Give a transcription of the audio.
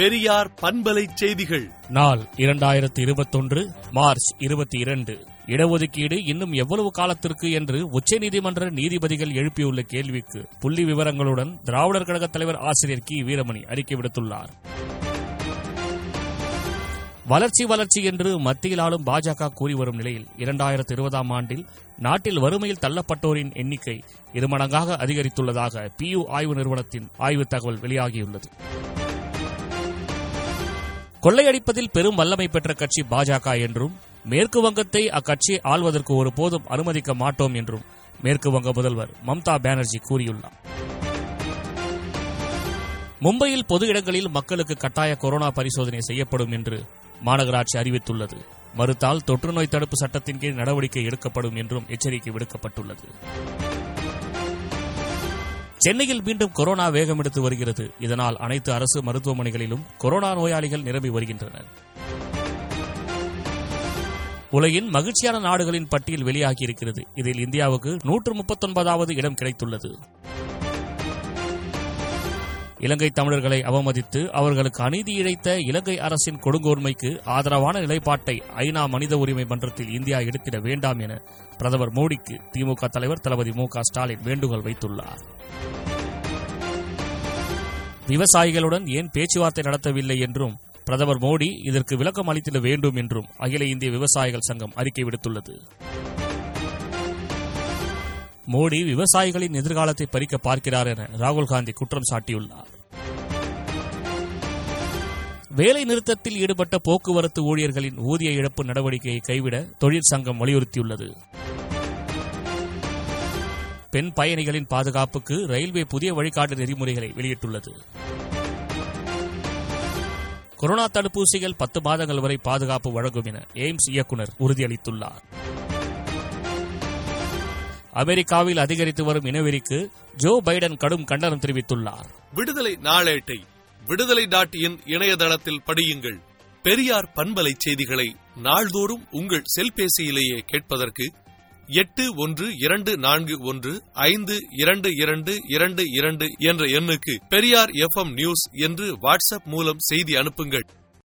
பெரியார் பண்பலை செய்திகள். நாள் இரண்டாயிரத்தி இருபத்தொன்று மார்ச் இருபத்தி இரண்டு. இடஒதுக்கீடு இன்னும் எவ்வளவு காலத்திற்கு என்று உச்சநீதிமன்ற நீதிபதிகள் எழுப்பியுள்ள கேள்விக்கு புள்ளி விவரங்களுடன் திராவிடர் கழக தலைவர் ஆசிரியர் கி. வீரமணி அறிக்கை விடுத்துள்ளார். வளர்ச்சி வளர்ச்சி என்று மத்தியில் ஆளும் பாஜக கூறி வரும் நிலையில் இரண்டாயிரத்தி இருபதாம் ஆண்டில் நாட்டில் வறுமையில் தள்ளப்பட்டோரின் எண்ணிக்கை இருமடங்காக அதிகரித்துள்ளதாக பியு ஆய்வு நிறுவனத்தின் ஆய்வு தகவல் வெளியாகியுள்ளது. கொள்ளையடிப்பதில் பெரும் வல்லமை பெற்ற கட்சி பாஜக என்றும் மேற்கு வங்கத்தை அக்கட்சி ஆள்வதற்கு ஒருபோதும் அனுமதிக்க மாட்டோம் என்றும் மேற்கு வங்க முதல்வர் மம்தா பானர்ஜி கூறியுள்ளார். மும்பையில் பொது இடங்களில் மக்களுக்கு கட்டாய கொரோனா பரிசோதனை செய்யப்படும் என்று மாநகராட்சி அறிவித்துள்ளது. மறுத்தால் தொற்றுநோய் தடுப்பு சட்டத்தின் கீழ் நடவடிக்கை எடுக்கப்படும் என்றும் எச்சரிக்கை விடுக்கப்பட்டுள்ளது. சென்னையில் மீண்டும் கொரோனா வேகம் எடுத்து வருகிறது. இதனால் அனைத்து அரசு மருத்துவமனைகளிலும் கொரோனா நோயாளிகள் நிரம்பி வருகின்றனர். உலகின் மகிழ்ச்சியான நாடுகளின் பட்டியல் வெளியாகியிருக்கிறது இதில் இந்தியாவுக்கு நூற்று முப்பத்தொன்பதாவது இடம் கிடைத்துள்ளது. இலங்கை தமிழர்களை அவமதித்து அவர்களுக்கு அநீதி இழைத்த இலங்கை அரசின் கொடுங்கோன்மைக்கு ஆதரவான நிலைப்பாட்டை ஐநா மனித உரிமை மன்றத்தில் இந்தியா எடுத்திட வேண்டாம் என பிரதமர் மோடிக்கு திமுக தலைவர் தளபதி மு க ஸ்டாலின் வேண்டுகோள் வைத்துள்ளார். விவசாயிகளுடன் ஏன் பேச்சுவார்த்தை நடத்தவில்லை என்றும் பிரதமர் மோடி இதற்கு விளக்கம் அளித்திட வேண்டும் என்றும் அகில இந்திய விவசாயிகள் சங்கம் அறிக்கை விடுத்துள்ளது. மோடி விவசாயிகளின் எதிர்காலத்தை பறிக்க பார்க்கிறார் என ராகுல் காந்தி குற்றம் சாட்டியுள்ளார். வேலை நிறுத்தத்தில் ஈடுபட்ட போக்குவரத்து ஊழியர்களின் ஊதிய இழப்பு நடவடிக்கையை கைவிட தொழிற்சங்கம் வலியுறுத்தியுள்ளது. பெண் பயணிகளின் பாதுகாப்புக்கு ரயில்வே புதிய வழிகாட்டு நெறிமுறைகளை வெளியிட்டுள்ளது. கொரோனா தடுப்பூசிகள் பத்து மாதங்கள் வரை பாதுகாப்பு வழங்கும் என எய்ம்ஸ் இயக்குநர் உறுதியளித்துள்ளார். அமெரிக்காவில் அதிகரித்து வரும் இனவெறிக்கு ஜோ பைடன் கடும் கண்டனம் தெரிவித்துள்ளார். விடுதலை நாளேட்டை விடுதலை டாட் இன் இணையதளத்தில் படியுங்கள். பெரியார் பண்பலை செய்திகளை நாள்தோறும் உங்கள் செல்பேசியிலேயே கேட்பதற்கு எட்டு ஒன்று இரண்டு நான்கு ஒன்று ஐந்து இரண்டு இரண்டு இரண்டு இரண்டு என்ற எண்ணுக்கு பெரியார் எஃப்எம் நியூஸ் என்று வாட்ஸ்அப் மூலம் செய்தி அனுப்புங்கள்.